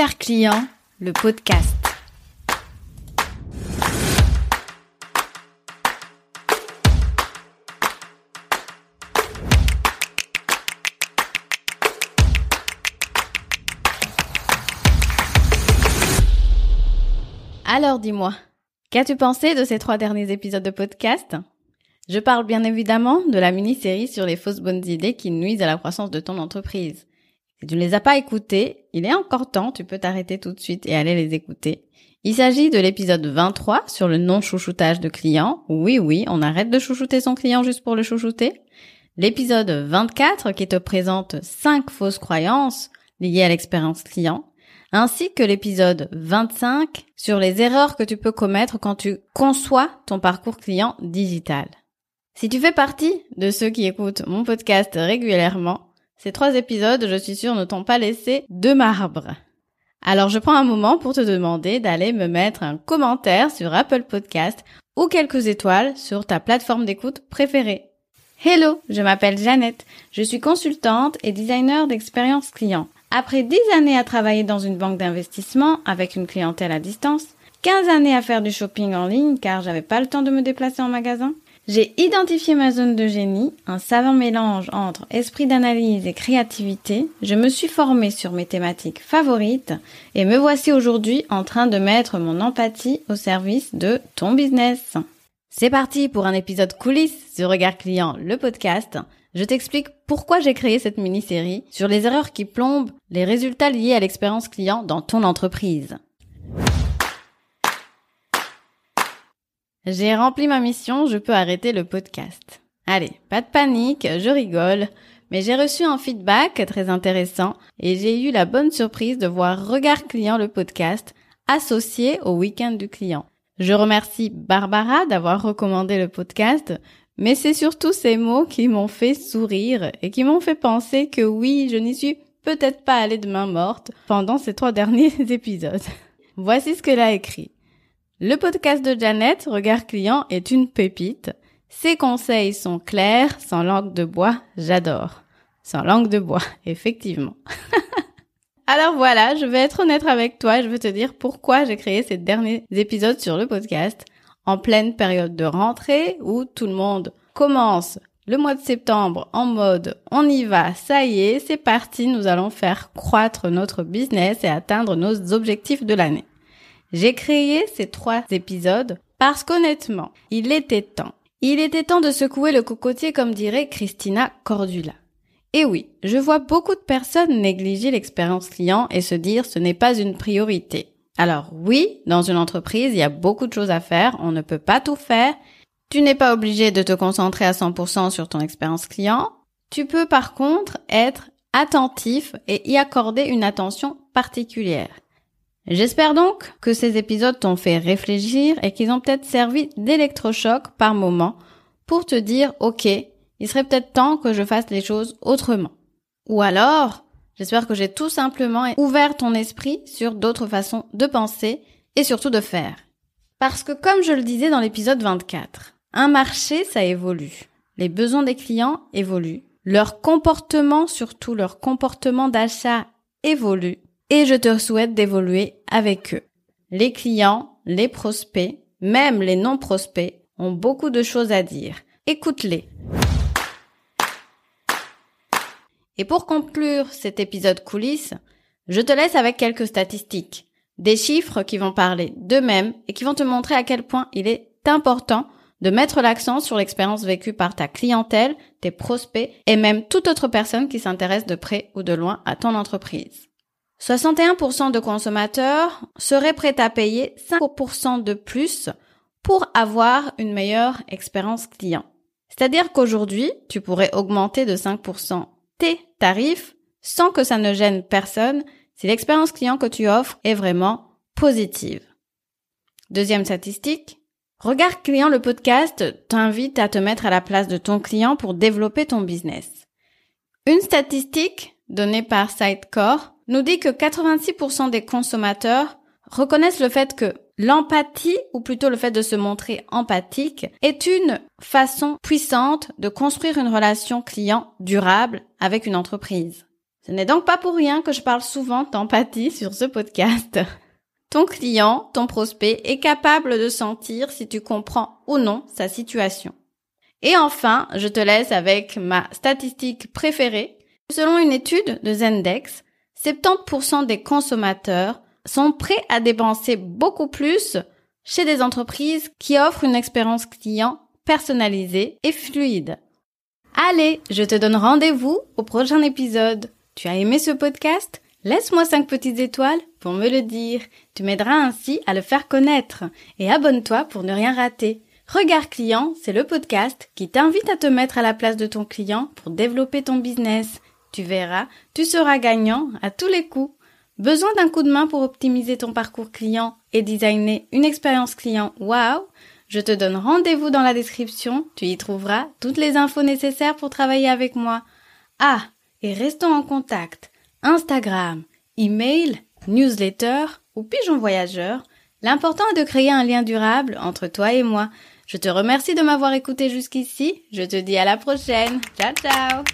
Regard client, le podcast. Alors dis-moi, qu'as-tu pensé de ces trois derniers épisodes de podcast? Je parle bien évidemment de la mini-série sur les fausses bonnes idées qui nuisent à la croissance de ton entreprise. Si tu ne les as pas écoutées, il est encore temps, tu peux t'arrêter tout de suite et aller les écouter. Il s'agit de l'épisode 23 sur le non-chouchoutage de clients. Oui, oui, on arrête de chouchouter son client juste pour le chouchouter. L'épisode 24 qui te présente 5 fausses croyances liées à l'expérience client ainsi que l'épisode 25 sur les erreurs que tu peux commettre quand tu conçois ton parcours client digital. Si tu fais partie de ceux qui écoutent mon podcast régulièrement, ces trois épisodes, je suis sûre, ne t'ont pas laissé de marbre. Alors je prends un moment pour te demander d'aller me mettre un commentaire sur Apple Podcast ou quelques étoiles sur ta plateforme d'écoute préférée. Hello, je m'appelle Jeannette, je suis consultante et designer d'expérience client. Après 10 années à travailler dans une banque d'investissement avec une clientèle à distance, 15 années à faire du shopping en ligne car j'avais pas le temps de me déplacer en magasin, j'ai identifié ma zone de génie, un savant mélange entre esprit d'analyse et créativité. Je me suis formée sur mes thématiques favorites et me voici aujourd'hui en train de mettre mon empathie au service de ton business. C'est parti pour un épisode coulisses sur Regard Client, le podcast je t'explique pourquoi j'ai créé cette mini-série sur les erreurs qui plombent les résultats liés à l'expérience client dans ton entreprise. J'ai rempli ma mission, je peux arrêter le podcast. Allez, pas de panique, je rigole, mais j'ai reçu un feedback très intéressant et j'ai eu la bonne surprise de voir Regard Client le podcast associé au week-end du client. Je remercie Barbara d'avoir recommandé le podcast. Mais c'est surtout ces mots qui m'ont fait sourire et qui m'ont fait penser que oui, je n'y suis peut-être pas allée de main morte pendant ces trois derniers épisodes. Voici ce qu'elle a écrit. Le podcast de Janet, Regard Client, est une pépite. Ses conseils sont clairs, sans langue de bois, j'adore. Sans langue de bois, effectivement. Alors voilà, je vais être honnête avec toi, je veux te dire pourquoi j'ai créé ces derniers épisodes sur le podcast en pleine période de rentrée où tout le monde commence le mois de septembre en mode on y va, ça y est, c'est parti, nous allons faire croître notre business et atteindre nos objectifs de l'année. J'ai créé ces trois épisodes parce qu'honnêtement, il était temps. Il était temps de secouer le cocotier comme dirait Christina Cordula. Et oui, je vois beaucoup de personnes négliger l'expérience client et se dire ce n'est pas une priorité. Alors oui, dans une entreprise, il y a beaucoup de choses à faire, on ne peut pas tout faire. Tu n'es pas obligé de te concentrer à 100% sur ton expérience client. Tu peux par contre être attentif et y accorder une attention particulière. J'espère donc que ces épisodes t'ont fait réfléchir et qu'ils ont peut-être servi d'électrochoc par moment pour te dire OK, il serait peut-être temps que je fasse les choses autrement. Ou alors, J'espère que j'ai tout simplement ouvert ton esprit sur d'autres façons de penser et surtout de faire. Parce que comme je le disais dans l'épisode 24, un marché, ça évolue. Les besoins des clients évoluent. Leur comportement, surtout leur comportement d'achat évolue. Et je te souhaite d'évoluer avec eux. Les clients, les prospects, même les non-prospects ont beaucoup de choses à dire. Écoute-les. Et pour conclure cet épisode coulisses, je te laisse avec quelques statistiques, des chiffres qui vont parler d'eux-mêmes et qui vont te montrer à quel point il est important de mettre l'accent sur l'expérience vécue par ta clientèle, tes prospects et même toute autre personne qui s'intéresse de près ou de loin à ton entreprise. 61% de consommateurs seraient prêts à payer 5% de plus pour avoir une meilleure expérience client. C'est-à-dire qu'aujourd'hui, tu pourrais augmenter de 5% tes tarifs sans que ça ne gêne personne si l'expérience client que tu offres est vraiment positive. Deuxième statistique, Regarde client le podcast t'invite à te mettre à la place de ton client pour développer ton business. Une statistique donnée par Sitecore nous dit que 86% des consommateurs reconnaissent le fait que L'empathie, ou plutôt le fait de se montrer empathique, est une façon puissante de construire une relation client durable avec une entreprise. Ce n'est donc pas pour rien que je parle souvent d'empathie sur ce podcast. Ton client, ton prospect est capable de sentir si tu comprends ou non sa situation. Et enfin, je te laisse avec ma statistique préférée. Selon une étude de Zendex, 70% des consommateurs sont prêts à dépenser beaucoup plus chez des entreprises qui offrent une expérience client personnalisée et fluide. Allez, je te donne rendez-vous au prochain épisode. Tu as aimé ce podcast? Laisse-moi 5 petites étoiles pour me le dire. Tu m'aideras ainsi à le faire connaître. Et abonne-toi pour ne rien rater. Regard client, c'est le podcast qui t'invite à te mettre à la place de ton client pour développer ton business. Tu verras, tu seras gagnant à tous les coups. Besoin d'un coup de main pour optimiser ton parcours client et designer une expérience client? Wow Je te donne rendez-vous dans la description, tu y trouveras toutes les infos nécessaires pour travailler avec moi. Ah, et restons en contact. Instagram, email, newsletter ou pigeon voyageur. L'important est de créer un lien durable entre toi et moi. Je te remercie de m'avoir écouté jusqu'ici. Je te dis à la prochaine. Ciao ciao